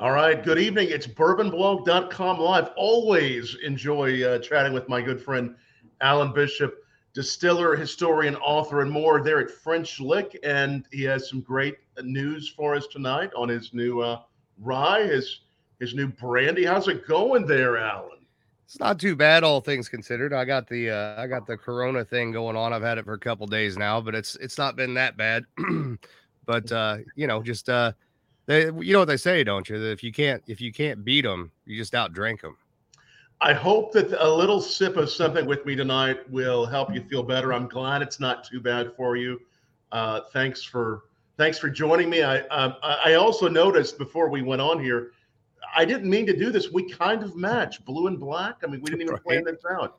All right. Good evening. It's bourbonblog.com live. Always enjoy uh, chatting with my good friend Alan Bishop, distiller, historian, author, and more there at French Lick. And he has some great news for us tonight on his new uh, rye, his his new brandy. How's it going there, Alan? It's not too bad, all things considered. I got the uh, I got the Corona thing going on. I've had it for a couple days now, but it's it's not been that bad. but uh, you know, just uh, they, you know what they say, don't you? That if you can't if you can't beat them, you just outdrink them. I hope that a little sip of something with me tonight will help you feel better. I'm glad it's not too bad for you. Uh, thanks for thanks for joining me. I uh, I also noticed before we went on here, I didn't mean to do this. We kind of match blue and black. I mean, we didn't even right. plan this out.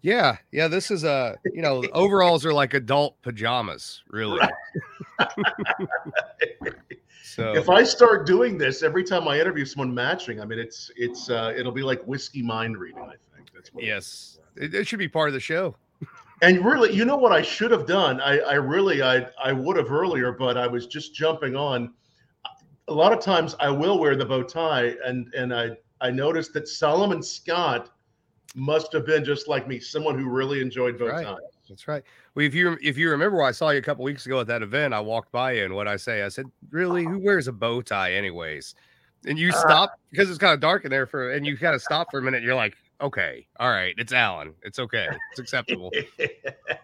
Yeah, yeah. This is a you know overalls are like adult pajamas, really. Right. So if I start doing this every time I interview someone matching, I mean, it's it's uh, it'll be like whiskey mind reading. I think that's what yes, it, it should be part of the show. And really, you know what I should have done? I, I really I I would have earlier, but I was just jumping on. A lot of times I will wear the bow tie, and and I I noticed that Solomon Scott must have been just like me, someone who really enjoyed bow right. ties. That's right. Well, if you if you remember, I saw you a couple weeks ago at that event. I walked by you, and what I say, I said, "Really, who wears a bow tie, anyways?" And you uh, stop because it's kind of dark in there for, and you kind of stop for a minute. you're like, "Okay, all right, it's Alan. It's okay. It's acceptable."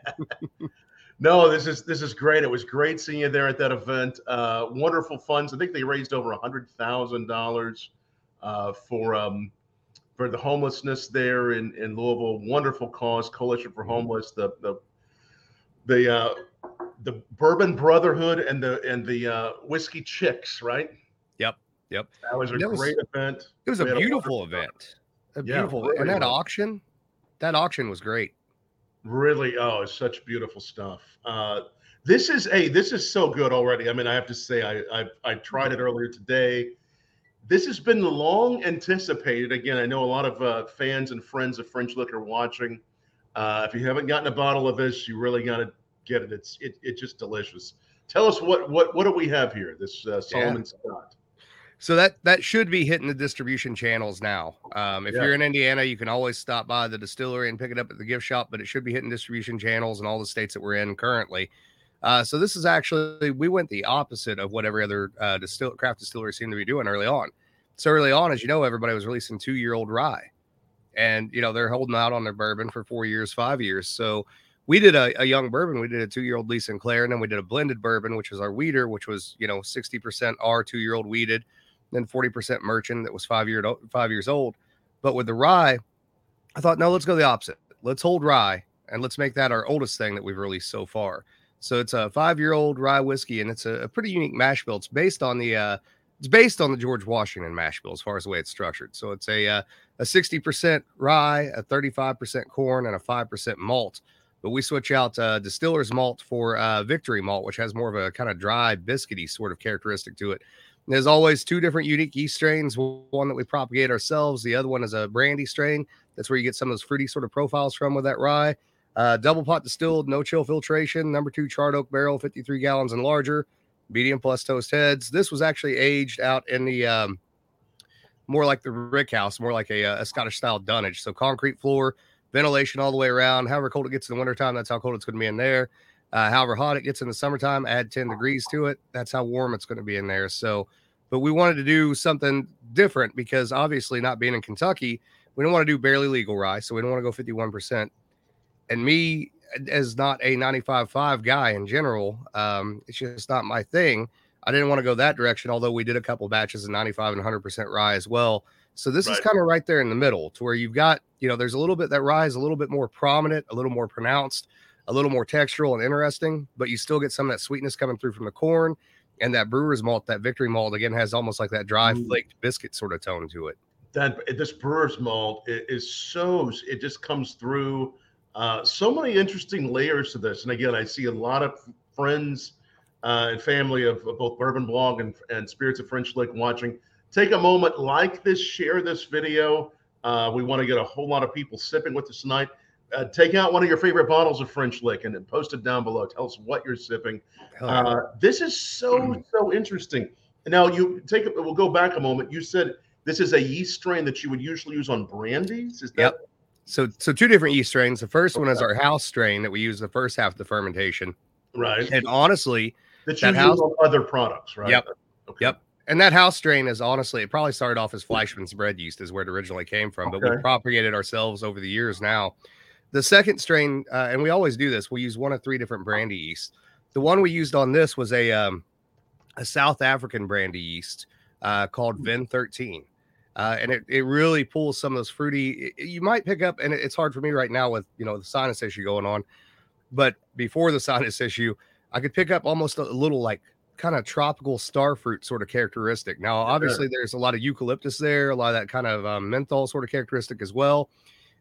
no, this is this is great. It was great seeing you there at that event. Uh, wonderful funds. I think they raised over a hundred thousand uh, dollars for um, for the homelessness there in, in Louisville. Wonderful cause, Coalition for mm-hmm. Homeless, the the the uh, the Bourbon Brotherhood and the and the uh, Whiskey Chicks, right? Yep, yep. That was a that great was, event. It was a beautiful a event. A beautiful, yeah, really and that auction, that auction was great. Really, oh, it's such beautiful stuff. Uh, this is a this is so good already. I mean, I have to say, I I, I tried it earlier today this has been long anticipated. Again, I know a lot of uh, fans and friends of French Lick are watching. Uh, if you haven't gotten a bottle of this, you really got to get it. It's it, it's just delicious. Tell us what what what do we have here? This uh, Solomon yeah. Scott. So that that should be hitting the distribution channels now. Um, if yeah. you're in Indiana, you can always stop by the distillery and pick it up at the gift shop, but it should be hitting distribution channels in all the states that we're in currently. Uh, so this is actually we went the opposite of what every other uh, distill craft distillery seemed to be doing early on so early on, as you know, everybody was releasing two year old rye, and you know they're holding out on their bourbon for four years, five years. So we did a, a young bourbon. We did a two year old Lee Sinclair, and then we did a blended bourbon, which was our Wheater, which was you know sixty percent our two year old wheated, then forty percent merchant that was five year five years old. But with the rye, I thought no, let's go the opposite. Let's hold rye and let's make that our oldest thing that we've released so far. So it's a five year old rye whiskey, and it's a, a, pretty unique mash bill. It's based on the uh, it's based on the George Washington mash bill as far as the way it's structured. So it's a uh, a 60% rye, a 35% corn, and a 5% malt. But we switch out uh, distiller's malt for uh, victory malt, which has more of a kind of dry, biscuity sort of characteristic to it. And there's always two different unique yeast strains. One that we propagate ourselves. The other one is a brandy strain. That's where you get some of those fruity sort of profiles from with that rye. Uh, double pot distilled, no chill filtration. Number two charred oak barrel, 53 gallons and larger medium plus toast heads. This was actually aged out in the um, more like the rick house, more like a, uh, a Scottish style dunnage. So concrete floor, ventilation all the way around. However cold it gets in the wintertime, that's how cold it's going to be in there. Uh, however hot it gets in the summertime, add 10 degrees to it. That's how warm it's going to be in there. So, but we wanted to do something different because obviously, not being in Kentucky, we don't want to do barely legal rye. So we don't want to go 51%. And me as not a 95.5 guy in general. Um, it's just not my thing. I didn't want to go that direction, although we did a couple batches of 95 and 100% rye as well. So this right. is kind of right there in the middle to where you've got, you know, there's a little bit that rye is a little bit more prominent, a little more pronounced, a little more textural and interesting, but you still get some of that sweetness coming through from the corn. And that brewer's malt, that victory malt, again, has almost like that dry mm. flaked biscuit sort of tone to it. That this brewer's malt is so, it just comes through uh, so many interesting layers to this. And again, I see a lot of friends uh, and family of, of, both Bourbon Blog and, and Spirits of French Lick watching. Take a moment, like this, share this video. Uh, we want to get a whole lot of people sipping with us tonight. Uh, take out one of your favorite bottles of French Lick and post it down below. Tell us what you're sipping. Uh, this is so, so interesting. Now you take. We'll go back a moment. You said this is a yeast strain that you would usually use on brandies. Is that? Yep. So, so two different yeast strains. The first one is our house strain that we use the first half of the fermentation. Right. And honestly, that you that use house, on other products, right? Yep. Okay. Yep. And that house strain is honestly, it probably started off as Fleischmann's bread yeast, is where it originally came from, okay. but we propagated ourselves over the years now. The second strain, uh, and we always do this, we use one of three different brandy yeast. The one we used on this was a um, a South African brandy yeast uh, called hmm. Vin 13. Uh, and it, it really pulls some of those fruity. You might pick up, and it's hard for me right now with you know the sinus issue going on, but before the sinus issue, I could pick up almost a little like kind of tropical star fruit sort of characteristic. Now, obviously, there's a lot of eucalyptus there, a lot of that kind of um, menthol sort of characteristic as well.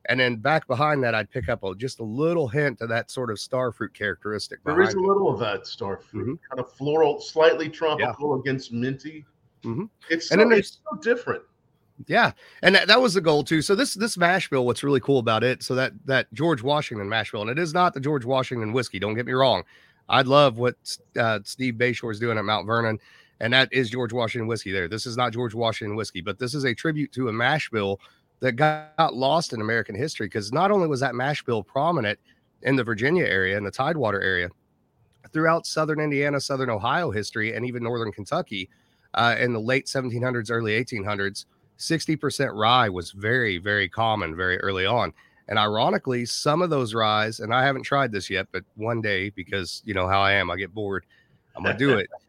And then back behind that, I'd pick up a, just a little hint of that sort of star fruit characteristic. There is a little of that star fruit, mm-hmm. kind of floral, slightly tropical yeah. against minty. Mm-hmm. It's, and then it's so different. Yeah, and that, that was the goal too. So this this mash bill, what's really cool about it, so that that George Washington mash bill, and it is not the George Washington whiskey. Don't get me wrong. I love what uh, Steve Bashore is doing at Mount Vernon, and that is George Washington whiskey. There, this is not George Washington whiskey, but this is a tribute to a mash bill that got lost in American history because not only was that mash bill prominent in the Virginia area and the Tidewater area, throughout southern Indiana, southern Ohio history, and even northern Kentucky uh, in the late 1700s, early 1800s, 60% rye was very, very common very early on. And ironically, some of those ryes, and I haven't tried this yet, but one day because you know how I am, I get bored, I'm gonna do it.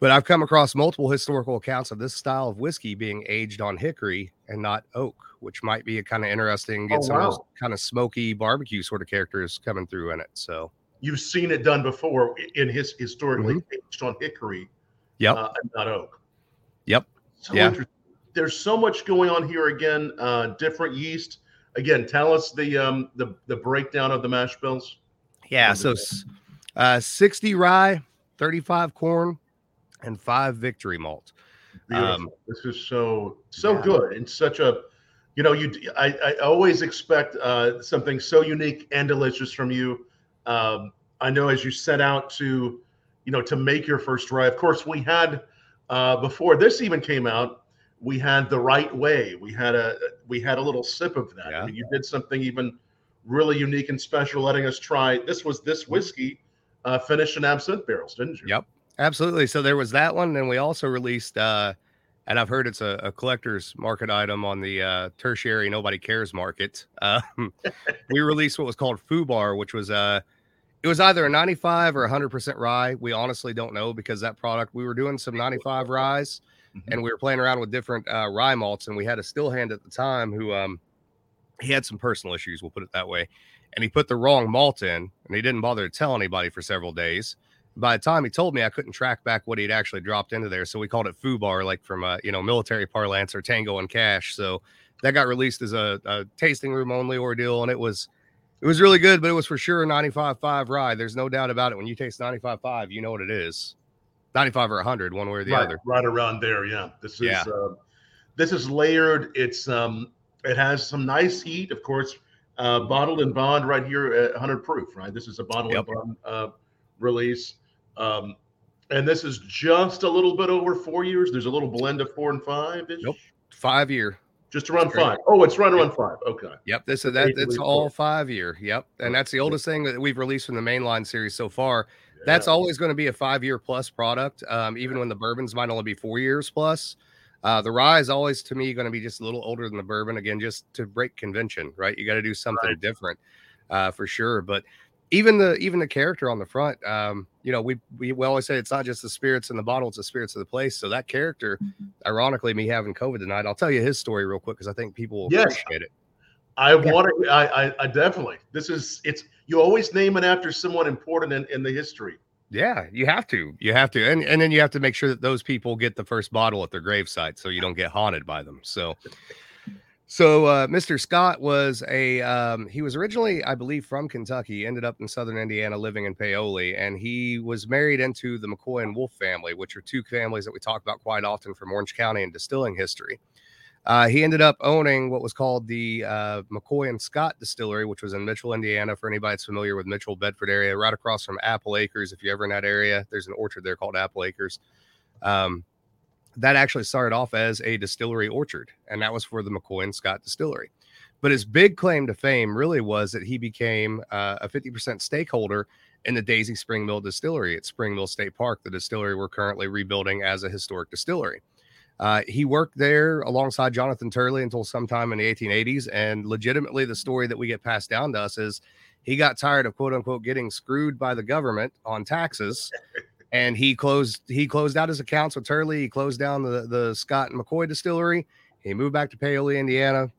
But I've come across multiple historical accounts of this style of whiskey being aged on hickory and not oak, which might be a kind of interesting, get oh, some wow. kind of smoky barbecue sort of characters coming through in it. So you've seen it done before in his historically mm-hmm. aged on hickory, yep, uh, not oak. Yep. So yeah. There's so much going on here again. Uh, different yeast. Again, tell us the um the the breakdown of the mash bills. Yeah. So, uh, 60 rye, 35 corn, and five victory malt. Um, this is so so yeah. good and such a you know you I, I always expect uh, something so unique and delicious from you. Um, I know as you set out to you know to make your first rye. Of course, we had uh, before this even came out. We had the right way. We had a we had a little sip of that. Yeah. I mean, you did something even really unique and special, letting us try. This was this mm-hmm. whiskey uh, finished in absinthe barrels, didn't you? Yep. Absolutely. So there was that one, and we also released, uh, and I've heard it's a, a collector's market item on the uh, tertiary nobody cares market. Uh, we released what was called Fubar, which was uh, it was either a 95 or 100% rye. We honestly don't know because that product we were doing some 95 ryes, mm-hmm. and we were playing around with different uh, rye malts, and we had a still hand at the time who um, he had some personal issues. We'll put it that way, and he put the wrong malt in, and he didn't bother to tell anybody for several days by the time he told me, I couldn't track back what he'd actually dropped into there. So we called it FUBAR, like from a you know military parlance or Tango and Cash. So that got released as a, a, tasting room only ordeal, and it was it was really good, but it was for sure a 95.5 rye. There's no doubt about it. When you taste 95.5, you know what it is. 95 or 100, one way or the right, other. Right around there, yeah. This is yeah. Uh, this is layered. It's um it has some nice heat, of course. Uh, bottled and bond right here at 100 proof, right? This is a bottle yep. and bond uh, release. Um, and this is just a little bit over four years. There's a little blend of four and five. Nope, five year. Just around five. Oh, it's right around five. Okay. Yep. This is that. That's all five year. Yep. And that's the oldest thing that we've released from the mainline series so far. Yeah. That's always going to be a five year plus product. Um, even when the bourbons might only be four years plus. Uh, the rye is always to me going to be just a little older than the bourbon again, just to break convention, right? You got to do something right. different, uh, for sure. But even the even the character on the front um you know we, we we always say it's not just the spirits in the bottle it's the spirits of the place so that character mm-hmm. ironically me having covid tonight i'll tell you his story real quick because i think people will yes. appreciate it i want to I, I, I definitely this is it's you always name it after someone important in, in the history yeah you have to you have to and, and then you have to make sure that those people get the first bottle at their gravesite so you don't get haunted by them so so uh, Mr. Scott was a um, he was originally, I believe, from Kentucky. Ended up in Southern Indiana, living in Paoli, and he was married into the McCoy and Wolf family, which are two families that we talk about quite often from Orange County and distilling history. Uh, he ended up owning what was called the uh, McCoy and Scott Distillery, which was in Mitchell, Indiana. For anybody that's familiar with Mitchell, Bedford area, right across from Apple Acres. If you're ever in that area, there's an orchard there called Apple Acres. Um, that actually started off as a distillery orchard, and that was for the McCoy and Scott Distillery. But his big claim to fame really was that he became uh, a 50% stakeholder in the Daisy Spring Mill Distillery at Spring Mill State Park, the distillery we're currently rebuilding as a historic distillery. Uh, he worked there alongside Jonathan Turley until sometime in the 1880s. And legitimately, the story that we get passed down to us is he got tired of quote unquote getting screwed by the government on taxes. and he closed he closed out his accounts with Turley. He closed down the, the Scott and McCoy distillery. He moved back to Paoli, Indiana,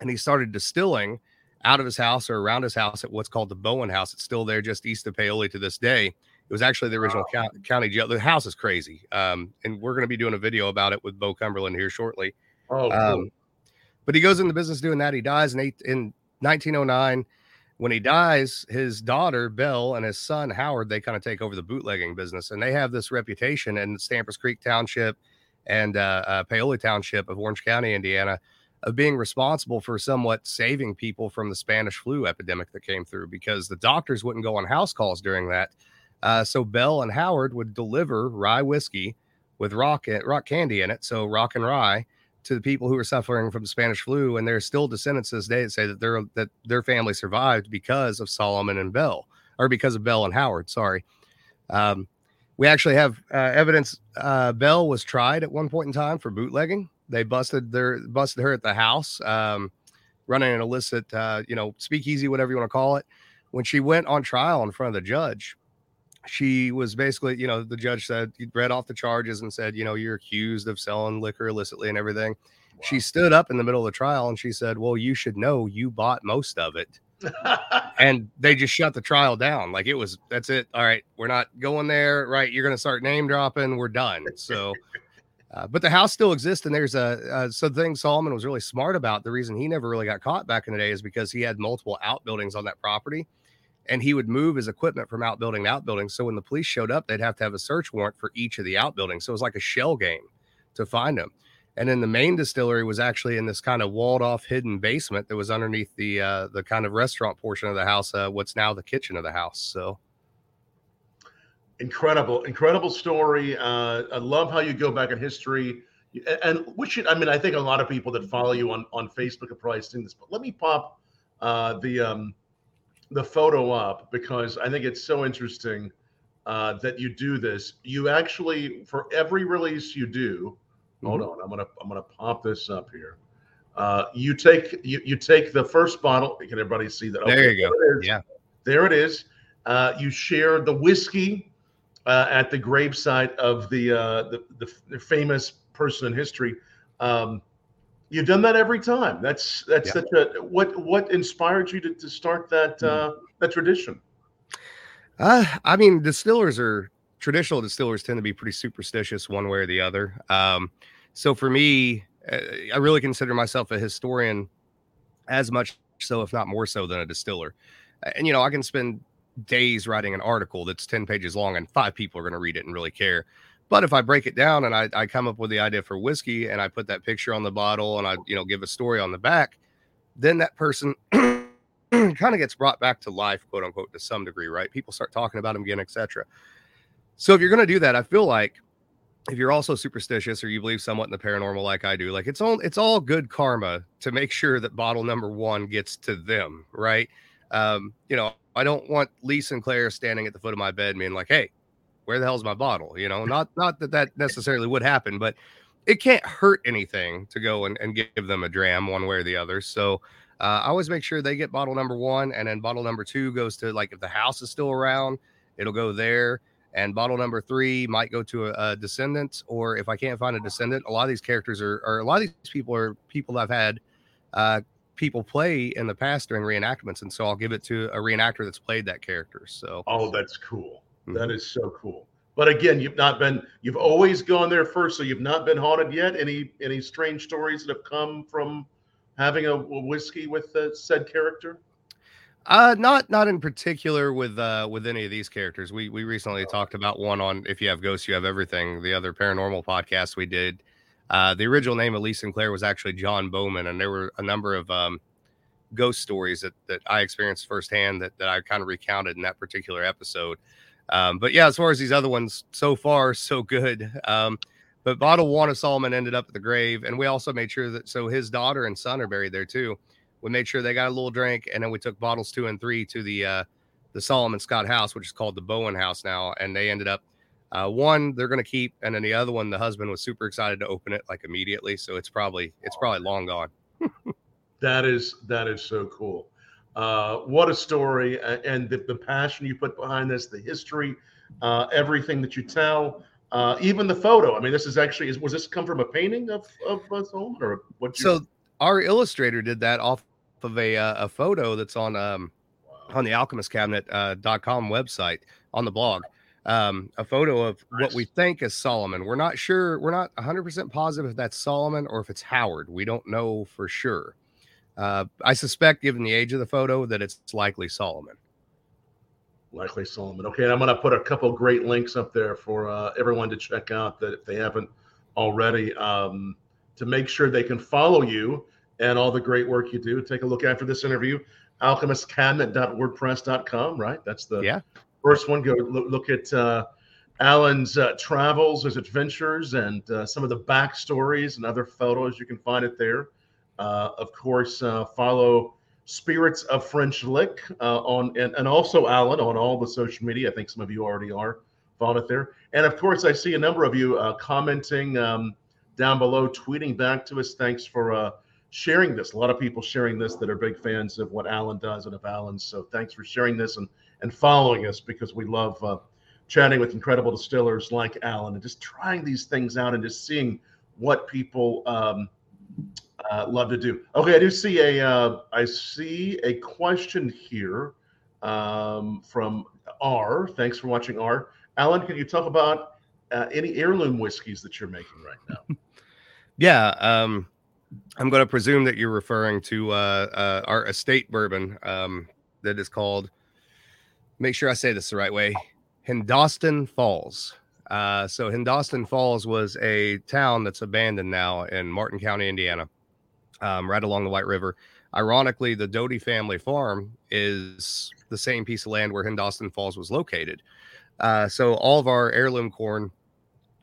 and he started distilling out of his house or around his house at what's called the Bowen House. It's still there just east of Paoli to this day. It was actually the original wow. county jail. The house is crazy. Um, and we're going to be doing a video about it with Bo Cumberland here shortly. Oh, cool. um, but he goes into the business doing that. He dies in, eight, in 1909. When he dies, his daughter Belle and his son Howard they kind of take over the bootlegging business, and they have this reputation in Stampers Creek Township and uh, uh, Paoli Township of Orange County, Indiana, of being responsible for somewhat saving people from the Spanish flu epidemic that came through because the doctors wouldn't go on house calls during that. Uh, so Belle and Howard would deliver rye whiskey with rock rock candy in it, so rock and rye, to the people who were suffering from the Spanish flu, and there's still descendants to this day that say that their that their family survived because of Solomon and Belle, or because of Belle and Howard. Sorry. Um, we actually have uh, evidence. Uh, Belle was tried at one point in time for bootlegging. They busted their busted her at the house, um, running an illicit, uh, you know, speakeasy, whatever you want to call it. When she went on trial in front of the judge, she was basically, you know, the judge said, read off the charges and said, you know, you're accused of selling liquor illicitly and everything. Wow. She stood up in the middle of the trial and she said, well, you should know you bought most of it. and they just shut the trial down. Like it was, that's it. All right, we're not going there. Right. You're going to start name dropping. We're done. So, uh, but the house still exists. And there's a, uh, so the thing Solomon was really smart about. The reason he never really got caught back in the day is because he had multiple outbuildings on that property and he would move his equipment from outbuilding to outbuilding. So when the police showed up, they'd have to have a search warrant for each of the outbuildings. So it was like a shell game to find him. And then the main distillery was actually in this kind of walled off hidden basement that was underneath the uh, the kind of restaurant portion of the house, uh, what's now the kitchen of the house. So incredible, incredible story. Uh, I love how you go back in history. And which I mean, I think a lot of people that follow you on, on Facebook have probably seen this, but let me pop uh, the um, the photo up because I think it's so interesting uh, that you do this. You actually, for every release you do, mm-hmm. hold on, I'm gonna I'm gonna pop this up here. Uh, you take you, you take the first bottle. Can everybody see that? There you go. There yeah, there it is. Uh, you share the whiskey uh, at the gravesite of the, uh, the, the the famous person in history. Um, You've done that every time. That's that's yeah. such a what what inspired you to, to start that mm-hmm. uh, that tradition? Uh, I mean, distillers are traditional distillers tend to be pretty superstitious one way or the other. Um, so for me, uh, I really consider myself a historian as much so, if not more so, than a distiller. And you know, I can spend days writing an article that's 10 pages long and five people are going to read it and really care. But if I break it down and I, I come up with the idea for whiskey and I put that picture on the bottle and I, you know, give a story on the back, then that person kind of gets brought back to life, quote unquote, to some degree, right? People start talking about him again, etc. So if you're going to do that, I feel like if you're also superstitious or you believe somewhat in the paranormal like I do, like it's all it's all good karma to make sure that bottle number one gets to them, right? Um, you know, I don't want Lee Sinclair standing at the foot of my bed being like, "Hey, where the hell's my bottle? You know, not not that that necessarily would happen, but it can't hurt anything to go and, and give them a dram one way or the other. So uh, I always make sure they get bottle number one, and then bottle number two goes to like if the house is still around, it'll go there. And bottle number three might go to a, a descendant, or if I can't find a descendant, a lot of these characters are, are a lot of these people are people I've had uh, people play in the past during reenactments, and so I'll give it to a reenactor that's played that character. So, oh, that's cool. That is so cool. But again, you've not been you've always gone there first, so you've not been haunted yet. Any any strange stories that have come from having a, a whiskey with the said character? Uh, not not in particular with uh with any of these characters. We we recently oh. talked about one on if you have ghosts, you have everything. The other paranormal podcast we did. Uh, the original name of Lee Sinclair was actually John Bowman, and there were a number of um, ghost stories that that I experienced firsthand that that I kind of recounted in that particular episode. Um, but yeah, as far as these other ones, so far so good. Um, But bottle one of Solomon ended up at the grave, and we also made sure that so his daughter and son are buried there too. We made sure they got a little drink, and then we took bottles two and three to the uh, the Solomon Scott House, which is called the Bowen House now, and they ended up uh, one they're going to keep, and then the other one, the husband was super excited to open it like immediately, so it's probably it's probably long gone. that is that is so cool. Uh, what a story, and the, the passion you put behind this, the history, uh, everything that you tell. Uh, even the photo. I mean, this is actually is was this come from a painting of of Solomon or what? So our illustrator did that off of a uh, a photo that's on um wow. on the alchemistcabinet.com uh, .com website on the blog um, a photo of nice. what we think is Solomon. We're not sure. We're not 100% positive if that's Solomon or if it's Howard. We don't know for sure. Uh, I suspect, given the age of the photo, that it's likely Solomon. Likely Solomon. Okay, and I'm going to put a couple great links up there for uh, everyone to check out that if they haven't already, um, to make sure they can follow you and all the great work you do. Take a look after this interview. Alchemistcabinet.wordpress.com, right? That's the yeah. First one, go look, look at uh, Alan's uh, travels, his adventures, and uh, some of the backstories and other photos. You can find it there. Uh, of course, uh, follow Spirits of French Lick uh, on and, and also Alan on all the social media. I think some of you already are. Follow it there. And of course, I see a number of you commenting um, down below, tweeting back to us. Thanks for sharing this. A lot of people sharing this that are big fans of what Alan does and of Alan's. So thanks for sharing this and and following us because we love uh, chatting with incredible distillers like Alan and just trying these things out and just seeing what people um, uh, love to do. Okay, I do see a uh, I see a question here um, from R. Thanks for watching R. Alan, can you talk about uh, any heirloom whiskeys that you're making right now? yeah, um, I'm going to presume that you're referring to uh, uh, our estate bourbon um, that is called make sure I say this the right way. Hindostan Falls. Uh, so Hindostan Falls was a town that's abandoned now in Martin County, Indiana, um, right along the White River. Ironically, the Doty family farm is the same piece of land where Hindostan Falls was located. Uh, so all of our heirloom corn,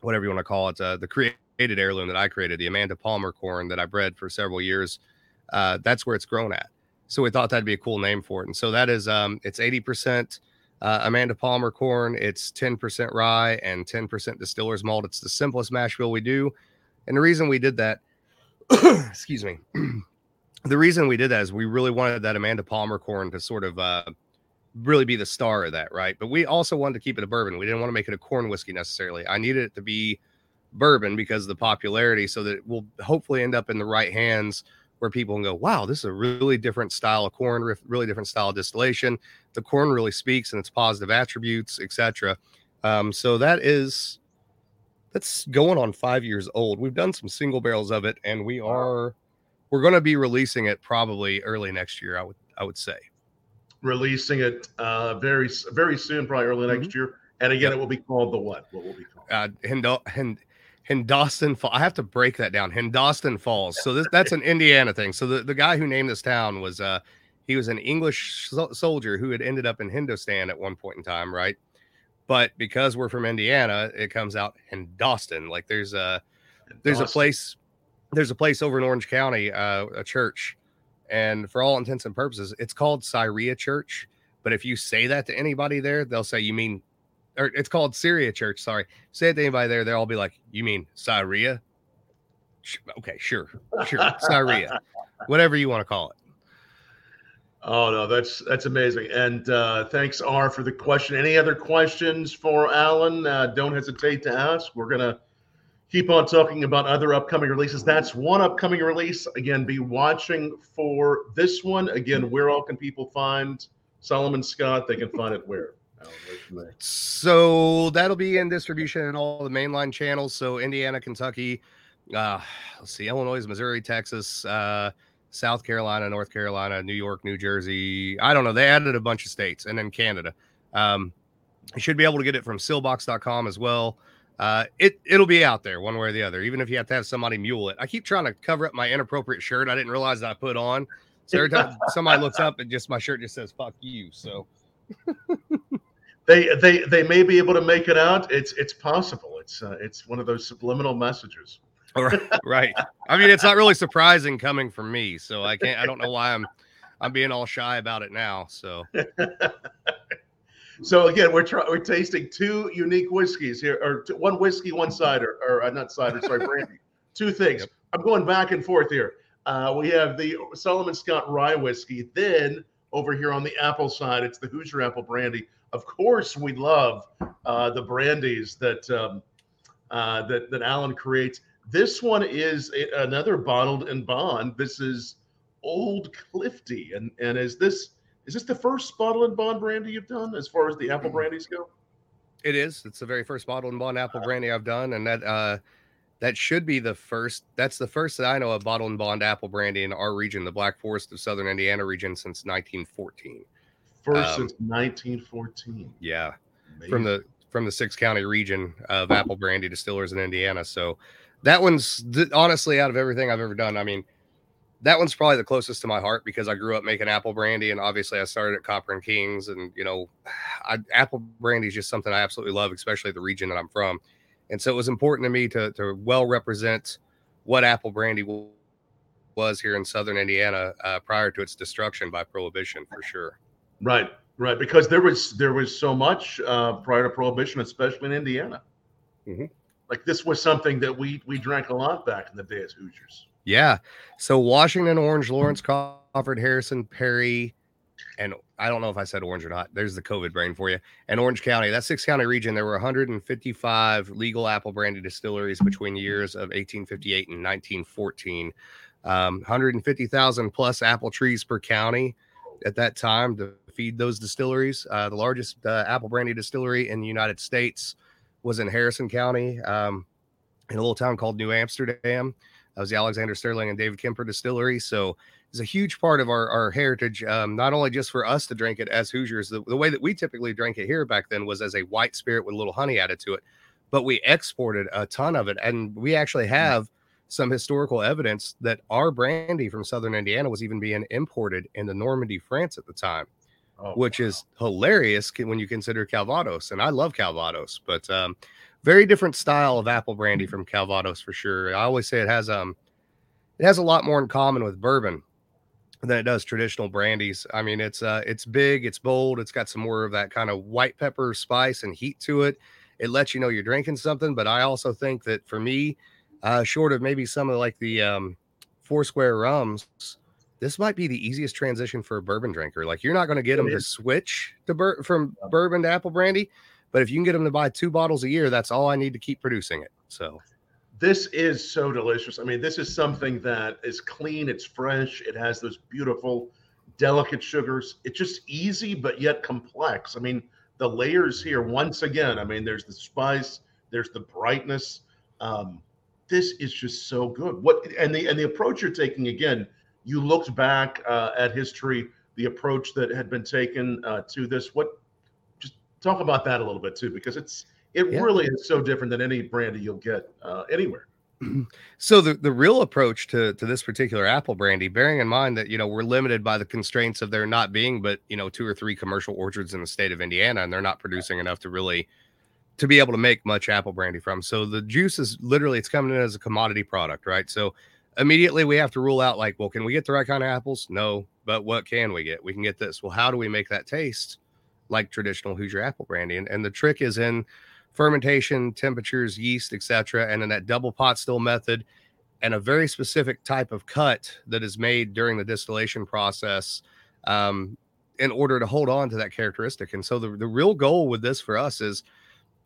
whatever you want to call it, uh, the created heirloom that I created, the Amanda Palmer corn that I bred for several years, uh, that's where it's grown at. So we thought that'd be a cool name for it. And so that is um it's 80% uh, Amanda Palmer corn, it's 10% rye and 10% distiller's malt. It's the simplest mash bill we do. And the reason we did that, excuse me, the reason we did that is we really wanted that Amanda Palmer corn to sort of uh, really be the star of that, right? But we also wanted to keep it a bourbon. We didn't want to make it a corn whiskey necessarily. I needed it to be bourbon because of the popularity, so that it will hopefully end up in the right hands where people can go, wow, this is a really different style of corn, really different style of distillation. The corn really speaks and its positive attributes, etc. Um, so that is that's going on five years old. We've done some single barrels of it, and we are we're going to be releasing it probably early next year. I would I would say releasing it uh, very very soon, probably early mm-hmm. next year. And again, yep. it will be called the what? What will be called? Uh, Hindo- Hind- Hindostan Falls. I have to break that down. Hindostan Falls. So this, that's an Indiana thing. So the, the guy who named this town was uh he was an English so- soldier who had ended up in Hindostan at one point in time, right? But because we're from Indiana, it comes out Hindostan. Like there's a there's a place there's a place over in Orange County, uh, a church, and for all intents and purposes, it's called Syria Church. But if you say that to anybody there, they'll say you mean or it's called Syria Church. Sorry, say it to anybody there, they'll all be like, "You mean Syria?" Okay, sure, sure, Syria, whatever you want to call it. Oh no, that's that's amazing. And uh, thanks, R, for the question. Any other questions for Alan? Uh, don't hesitate to ask. We're gonna keep on talking about other upcoming releases. That's one upcoming release. Again, be watching for this one. Again, where all can people find Solomon Scott? They can find it where. So that'll be in distribution in all the mainline channels. So Indiana, Kentucky, uh, let's see, Illinois, Missouri, Texas, uh, South Carolina, North Carolina, New York, New Jersey. I don't know. They added a bunch of states and then Canada. Um, you should be able to get it from Seelbachs.com as well. Uh, it it'll be out there one way or the other, even if you have to have somebody mule it. I keep trying to cover up my inappropriate shirt. I didn't realize that I put on. So every time somebody looks up, and just my shirt just says "fuck you." So they they they may be able to make it out. It's it's possible. It's uh, it's one of those subliminal messages. Right. I mean, it's not really surprising coming from me, so I can't. I don't know why I'm I'm being all shy about it now. So. so again, we're trying we're tasting two unique whiskeys here, or one whiskey, one cider, or uh, not cider, sorry, brandy. two things. Yep. I'm going back and forth here. Uh, we have the Solomon Scott Rye whiskey. Then over here on the apple side, it's the Hoosier Apple Brandy. Of course, we love uh, the brandies that um, uh, that that Alan creates. This one is a, another bottled and bond. This is Old Clifty, and and is this is this the first bottled and bond brandy you've done as far as the apple mm-hmm. brandies go? It is. It's the very first bottled and bond apple brandy I've done, and that uh, that should be the first. That's the first that I know of bottled and bond apple brandy in our region, the Black Forest of Southern Indiana region, since 1914. First um, since 1914. Yeah, Amazing. from the from the six county region of apple brandy distillers in Indiana. So that one's th- honestly out of everything I've ever done. I mean, that one's probably the closest to my heart because I grew up making apple brandy, and obviously I started at Copper and Kings, and you know, I, apple brandy is just something I absolutely love, especially the region that I'm from, and so it was important to me to to well represent what apple brandy was here in Southern Indiana uh, prior to its destruction by Prohibition, for sure. Right, right, because there was there was so much uh, prior to Prohibition, especially in Indiana. Mm-hmm like this was something that we we drank a lot back in the day as Hoosiers. Yeah. So Washington, Orange, Lawrence, Crawford, Harrison, Perry, and I don't know if I said Orange or not. There's the COVID brain for you. And Orange County, that six county region, there were 155 legal apple brandy distilleries between years of 1858 and 1914. Um, 150,000 plus apple trees per county at that time to feed those distilleries. Uh, the largest uh, apple brandy distillery in the United States was in Harrison County, um, in a little town called New Amsterdam. That was the Alexander Sterling and David Kemper distillery. So it's a huge part of our, our heritage, um, not only just for us to drink it as Hoosiers. The, the way that we typically drank it here back then was as a white spirit with a little honey added to it, but we exported a ton of it. And we actually have some historical evidence that our brandy from Southern Indiana was even being imported into Normandy, France at the time oh, which wow. is hilarious when you consider Calvados. And I love Calvados, but um, very different style of apple brandy from Calvados for sure. I always say it has um it has a lot more in common with bourbon than it does traditional brandies. I mean, it's uh it's big, it's bold, it's got some more of that kind of white pepper spice and heat to it. It lets you know you're drinking something, but I also think that for me, uh, short of maybe some of like the um, Foursquare rums, this might be the easiest transition for a bourbon drinker. Like you're not going to get them to switch to bur- from bourbon to apple brandy, but if you can get them to buy two bottles a year, that's all I need to keep producing it. So this is so delicious. I mean, this is something that is clean, it's fresh, it has those beautiful, delicate sugars. It's just easy, but yet complex. I mean, the layers here, once again, I mean, there's the spice, there's the brightness. Um, this is just so good. What and the and the approach you're taking again you looked back uh, at history, the approach that had been taken uh, to this. What just talk about that a little bit too, because it's it yeah. really is so different than any brandy you'll get uh, anywhere. So the, the real approach to, to this particular apple brandy, bearing in mind that you know we're limited by the constraints of there not being but you know two or three commercial orchards in the state of Indiana, and they're not producing enough to really to be able to make much apple brandy from. So the juice is literally it's coming in as a commodity product, right? So immediately we have to rule out like, well, can we get the right kind of apples? No, but what can we get? We can get this. Well, how do we make that taste like traditional Hoosier apple brandy? And, and the trick is in fermentation, temperatures, yeast, etc., and then that double pot still method and a very specific type of cut that is made during the distillation process um, in order to hold on to that characteristic. And so the, the real goal with this for us is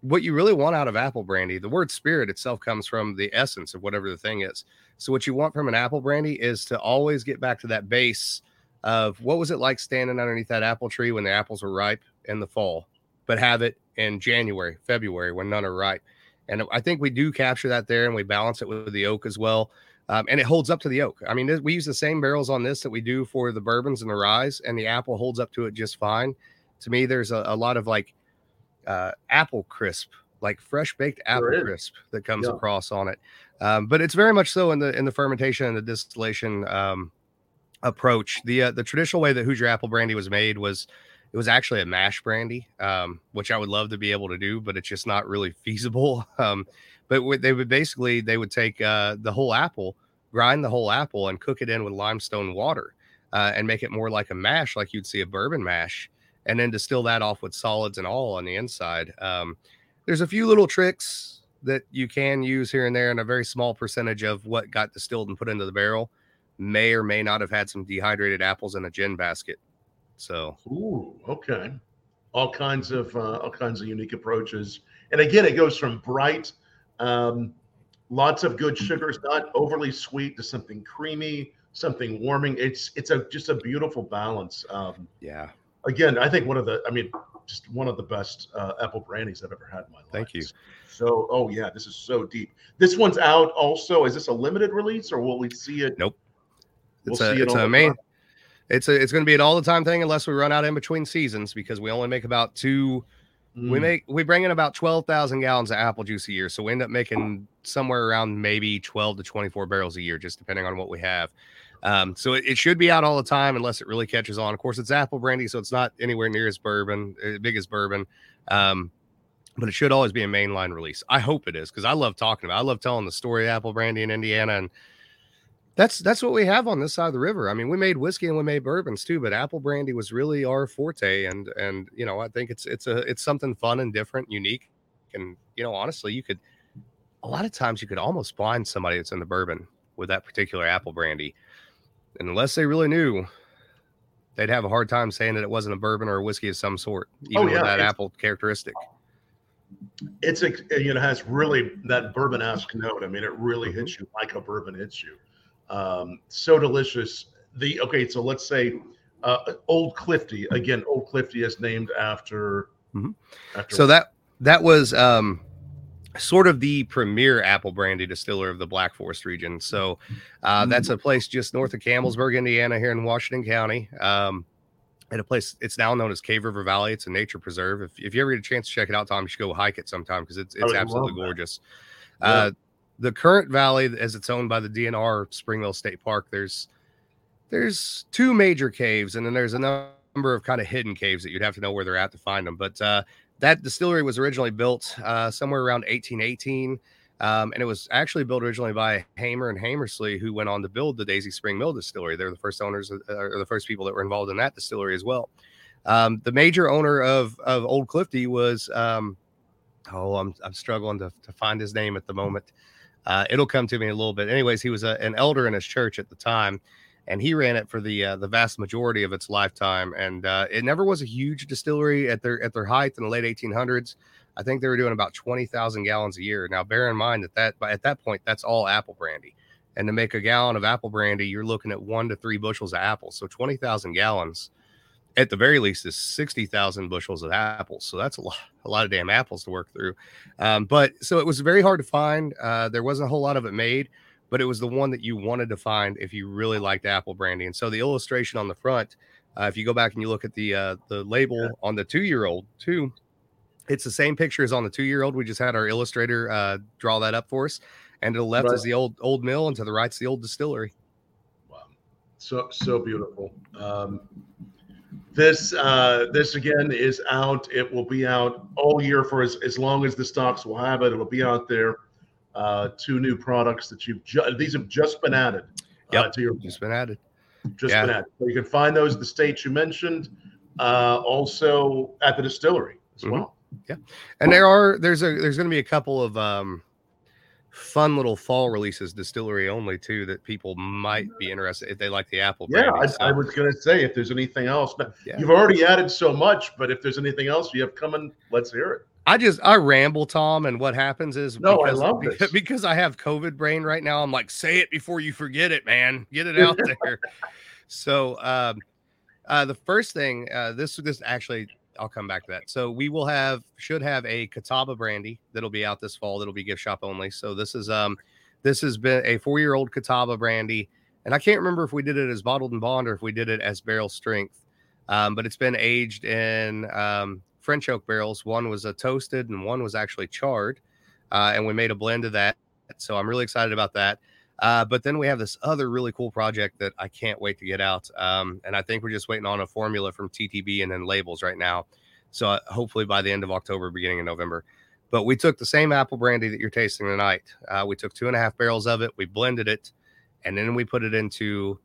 what you really want out of apple brandy, the word spirit itself comes from the essence of whatever the thing is. So, what you want from an apple brandy is to always get back to that base of what was it like standing underneath that apple tree when the apples were ripe in the fall, but have it in January, February when none are ripe. And I think we do capture that there and we balance it with the oak as well. Um, and it holds up to the oak. I mean, we use the same barrels on this that we do for the bourbons and the rye, and the apple holds up to it just fine. To me, there's a, a lot of like uh, apple crisp, like fresh baked apple crisp that comes yeah. across on it. Um, but it's very much so in the in the fermentation and the distillation um, approach. The uh, the traditional way that Hoosier apple brandy was made was It was actually a mash brandy, um, which I would love to be able to do, but it's just not really feasible. Um, but they would basically they would take uh, the whole apple, grind the whole apple, and cook it in with limestone water, uh, and make it more like a mash, like you'd see a bourbon mash, and then distill that off with solids and all on the inside. Um, there's a few little tricks that you can use here and there, and a very small percentage of what got distilled and put into the barrel may or may not have had some dehydrated apples in a gin basket. So, ooh, okay, all kinds of uh, all kinds of unique approaches, and again, it goes from bright, um, lots of good sugars, not overly sweet, to something creamy, something warming. It's it's a just a beautiful balance. Um, yeah. Again, I think one of the, I mean, just one of the best uh, apple brandies I've ever had in my life. Thank you. So, oh yeah, this is so deep. This one's out also. Is this a limited release or will we see it? Nope. It's we'll a it's a main. Time? It's a it's going to be an all the time thing unless we run out in between seasons because we only make about two. Mm. We make we bring in about twelve thousand gallons of apple juice a year, so we end up making somewhere around maybe twelve to twenty four barrels a year, just depending on what we have. Um, so it, it, should be out all the time unless it really catches on. Of course, it's apple brandy, so it's not anywhere near as bourbon, as uh, big as bourbon. Um, but it should always be a mainline release. I hope it is because I love talking about. It. I love telling the story of apple brandy in Indiana, and that's that's what we have on this side of the river. I mean, we made whiskey and we made bourbons too, but apple brandy was really our forte. And and you know, I think it's it's a it's something fun and different, unique. And you know, honestly, you could a lot of times you could almost blind somebody that's in the bourbon with that particular apple brandy. And unless they really knew, they'd have a hard time saying that it wasn't a bourbon or a whiskey of some sort, even oh, yeah. with that apple characteristic. It's a you know has really that bourbon esque note. I mean, it really hits mm-hmm. you like a bourbon hits you. Um, so delicious. The okay, so let's say uh, Old Clifty again. Old Clifty is named after. Mm-hmm. after so that that was um, sort of the premier apple brandy distiller of the Black Forest region. So uh, that's mm-hmm. a place just north of Campbellsburg, Indiana, here in Washington County. Um, at a place it's now known as Cave River Valley. It's a nature preserve. If, if you ever get a chance to check it out, Tom, you should go hike it sometime because it's it's absolutely gorgeous. Yeah. Uh, the current valley as it's owned by the DNR Spring Mill State Park, there's there's two major caves, and then there's a number of kind of hidden caves that you'd have to know where they're at to find them. But uh, that distillery was originally built uh, somewhere around 1818. Um, and it was actually built originally by Hamer and Hamersley, who went on to build the Daisy Spring Mill distillery. They're the first owners, uh, or the first people that were involved in that distillery as well. Um, the major owner of of Old Clifty was, um, oh, I'm I'm struggling to, to find his name at the moment. Uh, it'll come to me in a little bit. Anyways, he was a, an elder in his church at the time, and he ran it for the uh, the vast majority of its lifetime. And uh, it never was a huge distillery at their at their height in the late 1800s. I think they were doing about 20,000 gallons a year. Now, bear in mind that that at that point that's all apple brandy, and to make a gallon of apple brandy, you're looking at one to three bushels of apples. So 20,000 gallons at the very least is 60,000 bushels of apples. So that's a lot, a lot of damn apples to work through. Um, but so it was very hard to find. Uh, there wasn't a whole lot of it made, but it was the one that you wanted to find if you really liked apple brandy. And so the illustration on the front, uh, if you go back and you look at the uh, the label yeah. on the two year old too, it's the same picture as on the two year old. We just had our illustrator uh, draw that up for us. And to the left right. is the old old mill, and to the right's the old distillery. Wow, so so beautiful. Um, this uh, this again is out. It will be out all year for as, as long as the stocks will have it. It'll be out there. Uh, two new products that you've ju- these have just been added. Uh, yep, uh, to your just been added. Just yeah. been added. So you can find those the states you mentioned, uh, also at the distillery as mm-hmm. well. Yeah, and there are there's a there's going to be a couple of um, fun little fall releases, distillery only too, that people might be interested if they like the apple. Yeah, I, so. I, was going to say if there's anything else. Yeah. You've already added so much, but if there's anything else you have coming, let's hear it. I just I ramble, Tom, and what happens is no, because, I love this because I have COVID brain right now. I'm like, say it before you forget it, man. Get it out there. so, um, uh, the first thing, uh, this this actually I'll come back to that. So we will have should have a Catawba brandy that'll be out this fall. That'll be gift shop only. So this is um this has been a four year old Catawba brandy, and I can't remember if we did it as bottled and bond or if we did it as barrel strength. Um, but it's been aged in um, French oak barrels. One was a toasted and one was actually charred, uh, and we made a blend of that. So I'm really excited about that. Uh, but then we have this other really cool project that I can't wait to get out. Um, and I think we're just waiting on a formula from TTB and then labels right now. So uh, hopefully by the end of October, beginning of November. But we took the same apple brandy that you're tasting tonight. Uh, we took two and a half barrels of it, we blended it, and then we put it into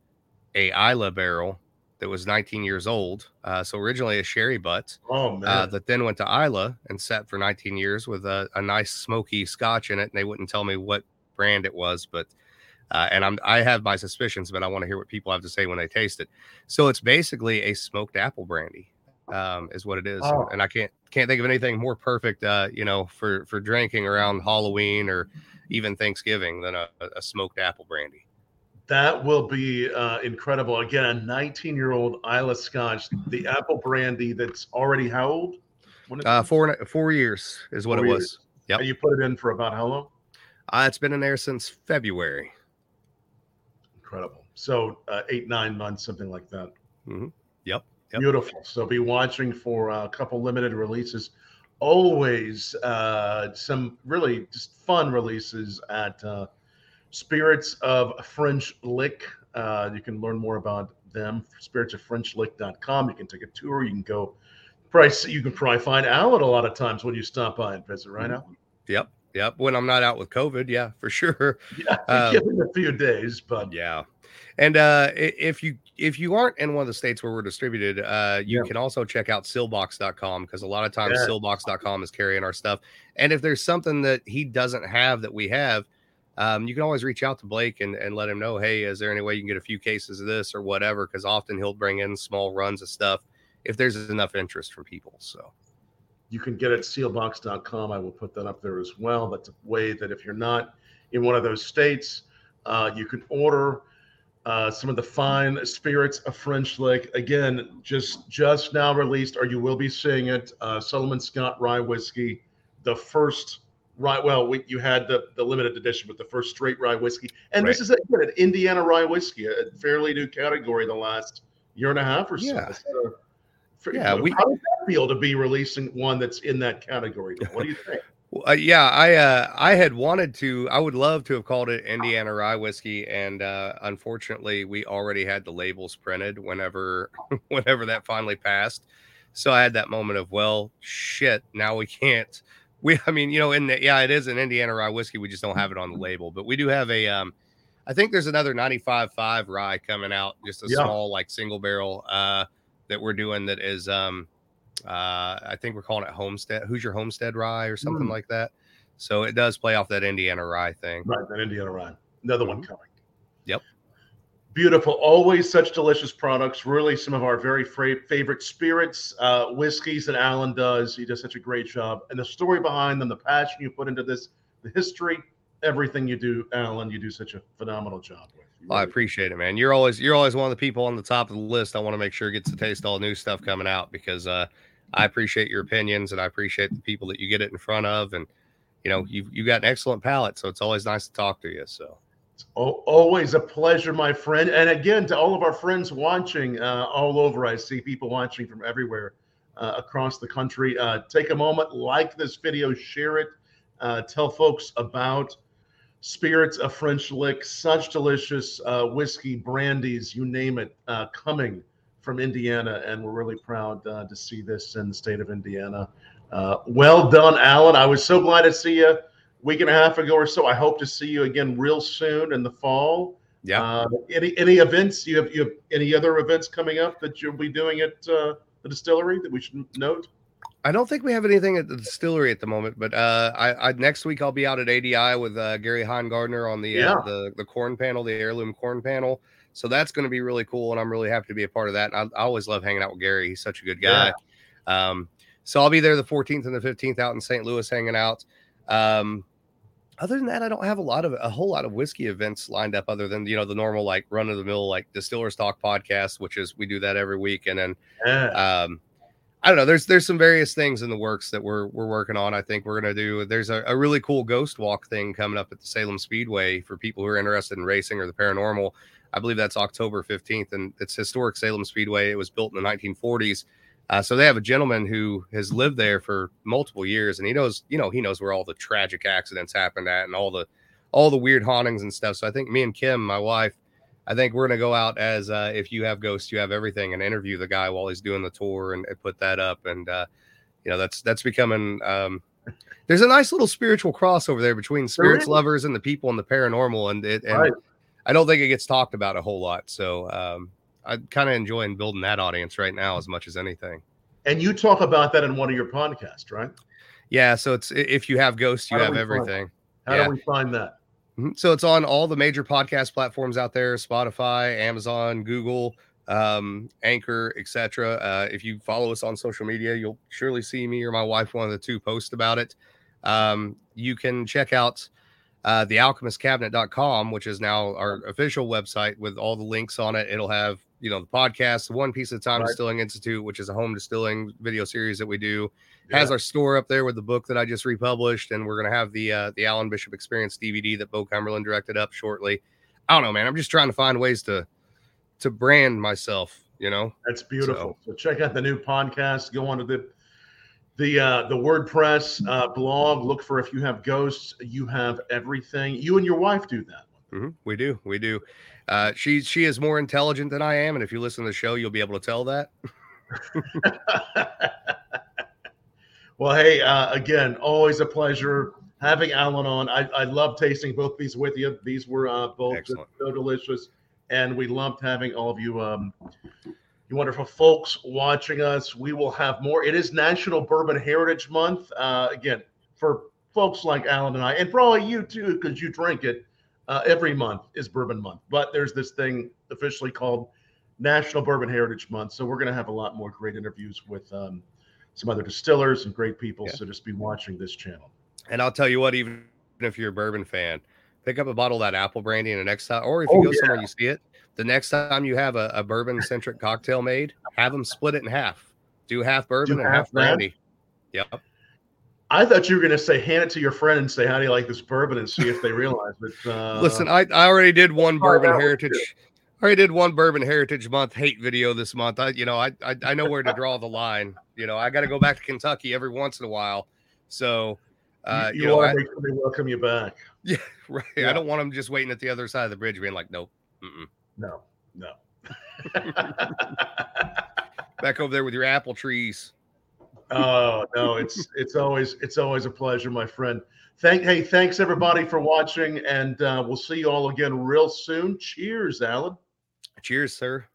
a Islay barrel that was 19 years old. Uh, so originally a sherry butt. Oh man. Uh, that then went to Islay and sat for 19 years with a, a, nice smoky Scotch in it. And they wouldn't tell me what brand it was, but uh, and I'm I have my suspicions, but I want to hear what people have to say when they taste it. So it's basically a smoked apple brandy, um, is what it is. Oh. And I can't can't think of anything more perfect, uh, you know, for for drinking around Halloween or even Thanksgiving than a, a smoked apple brandy. That will be uh, incredible. Again, a 19 year old Islay Scotch, the apple brandy that's already how old? Uh, four four years is what four it was. Years. Yep. And you put it in for about how long? Uh, it's been in there since February. Incredible. So uh, eight nine months, something like that. Mm-hmm. Yep. Yep. Beautiful. So be watching for a couple limited releases. Always uh, some really just fun releases at uh, Spirits of French Lick. Uh, you can learn more about them. SpiritsofFrenchLick.com. You can take a tour. You can go. Price. You can probably find Alan a lot of times when you stop by and visit. Right, Alan? Yep. Yep. When I'm not out with COVID, yeah, for sure. Yeah, um, give it a few days, but yeah. And uh, if you if you aren't in one of the states where we're distributed, uh, you yeah. can also check out Seelbachs.com because a lot of times yeah. Seelbachs.com is carrying our stuff. And if there's something that he doesn't have that we have, um, you can always reach out to Blake and, and let him know, hey, is there any way you can get a few cases of this or whatever? Because often he'll bring in small runs of stuff if there's enough interest from people. So you can get it Seelbachs.com. I will put that up there as well. That's a way that if you're not in one of those states, uh, you can order uh, some of the fine spirits of French Lick. Again, just just now released, or you will be seeing it. Uh, Solomon Scott Rye Whiskey, the first rye. Well, we, you had the, the limited edition, but the first straight rye whiskey. And right. this is a, an Indiana rye whiskey, a fairly new category the last year and a half or so. Yeah. So, for, yeah. we, how does that feel to be releasing one that's in that category? What do you think? Uh, yeah, I uh, I had wanted to. I would love to have called it Indiana Rye Whiskey, and uh, unfortunately, we already had the labels printed whenever whenever that finally passed. So I had that moment of, well, shit. Now we can't we I mean, you know, in the, yeah, it is an Indiana rye whiskey. We just don't have it on the label, but we do have a um I think there's another 95.5 rye coming out, just a yeah. small like single barrel uh that we're doing that is um uh I think we're calling it Homestead. Hoosier Homestead rye or something mm. like that. So it does play off that Indiana rye thing. Right, that Indiana rye. Another mm-hmm. one coming. Yep beautiful. Always such delicious products. Really some of our very fra- favorite spirits uh, whiskeys that alan does. He does such a great job. And the story behind them the passion you put into this the history everything you do alan you do such a phenomenal job with. Really i appreciate it man. You're always you're always one of the people on the top of the list. I want to make sure gets to taste all new stuff coming out because uh, i appreciate your opinions and i appreciate the people that you get it in front of and you know you've, you've got an excellent palate so it's always nice to talk to you so it's always a pleasure, my friend. And again, to all of our friends watching uh, all over, I see people watching from everywhere uh, across the country. Uh, take a moment, like this video, share it, uh, tell folks about Spirits of French Lick, such delicious uh, whiskey, brandies, you name it, uh, coming from Indiana. And we're really proud to see this in the state of Indiana. well done, Alan. I was so glad to see you week and a half ago or so. I hope to see you again real soon in the fall. Yeah. Uh, any any events you have you have any other events coming up that you'll be doing at uh, the distillery that we should note? I don't think we have anything at the distillery at the moment, but uh, I, I, next week I'll be out at ADI with uh, Gary Hinegardner on the uh, the the corn panel, the heirloom corn panel. So that's going to be really cool, and I'm really happy to be a part of that. I, I always love hanging out with Gary; he's such a good guy. Yeah. Um, so I'll be there the 14th and the 15th out in St. Louis hanging out. Um, other than that, I don't have a lot of a whole lot of whiskey events lined up other than you know the normal like run of the mill like distillers talk podcast, which is we do that every week, and then yeah. um, I don't know. There's there's some various things in the works that we're we're working on. I think we're gonna do. There's a, a really cool ghost walk thing coming up at the Salem Speedway for people who are interested in racing or the paranormal. I believe that's October 15th, and it's historic Salem Speedway. It was built in the 1940s uh, so they have a gentleman who has lived there for multiple years, and he knows, you know, he knows where all the tragic accidents happened at, and all the all the weird hauntings and stuff. So I think me and Kim, my wife, I think we're gonna go out as uh, if you have ghosts, you have everything, and interview the guy while he's doing the tour and, and put that up. And uh, you know, that's that's becoming. Um, there's a nice little spiritual crossover there between spirits lovers and the people and the paranormal, and it. And right. I don't think it gets talked about a whole lot. So um, I'm kind of enjoying building that audience right now as much as anything. And you talk about that in one of your podcasts, right? Yeah. So it's if you have ghosts, you have everything. How yeah. do we find that? Mm-hmm. So it's on all the major podcast platforms out there: Spotify, Amazon, Google, um, Anchor, etc. Uh, if you follow us on social media, you'll surely see me or my wife, one of the two, post about it. Um, you can check out uh, thealchemistcabinet.com, which is now our official website with all the links on it. It'll have you know the podcast, the One Piece of Time right. Distilling Institute, which is a home distilling video series that we do yeah. has our store up there with the book that I just republished, and we're gonna have the uh, the Alan Bishop Experience DVD that Bo Cumberland directed up shortly. I don't know, man. I'm just trying to find ways to to brand myself. You know, that's beautiful. So, so check out the new podcast. Go on to the the uh, the WordPress uh, blog. Look for if you have ghosts, you have everything. You and your wife do that. Mm-hmm. We do, we do. Uh, she she is more intelligent than I am, and if you listen to the show, you'll be able to tell that. Well, hey, uh, again, always a pleasure having Alan on. I, I love tasting both these with you. These were uh, both so delicious, and we loved having all of you, um, you wonderful folks watching us. We will have more. It is National Bourbon Heritage Month. Uh, again, for folks like Alan and I, and probably you too, because you drink it. Uh, every month is Bourbon Month, but there's this thing officially called National Bourbon Heritage Month. So we're going to have a lot more great interviews with. Um, some other distillers and great people. Yeah. So just be watching this channel. And I'll tell you what, even if you're a bourbon fan, pick up a bottle of that apple brandy and the next time, or if you oh, go yeah. somewhere you see it, the next time you have a, a bourbon centric cocktail made, have them split it in half. Do half bourbon Do and half, half brandy. Yep. I thought you were going to say hand it to your friend and say how do you like this bourbon and see if they realize it. Uh, Listen, I, I already did one bourbon heritage. I already did one bourbon heritage month hate video this month. I you know I I, I know where to draw the line. You know I got to go back to Kentucky every once in a while. So uh, you, you, you know, I, they welcome you back. Yeah, right. Yeah. I don't want them just waiting at the other side of the bridge, being like, nope, mm-mm. no, no. back over there with your apple trees. Oh no, it's it's always it's always a pleasure, my friend. Thank hey, thanks everybody for watching, and uh, we'll see you all again real soon. Cheers, Alan. Cheers, sir.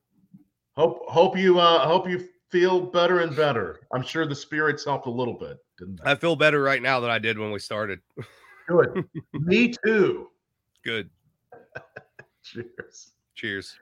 Hope hope you uh hope you feel better and better. I'm sure the spirits helped a little bit, didn't they? I feel better right now than I did when we started. Good. Me too. Good. Cheers. Cheers.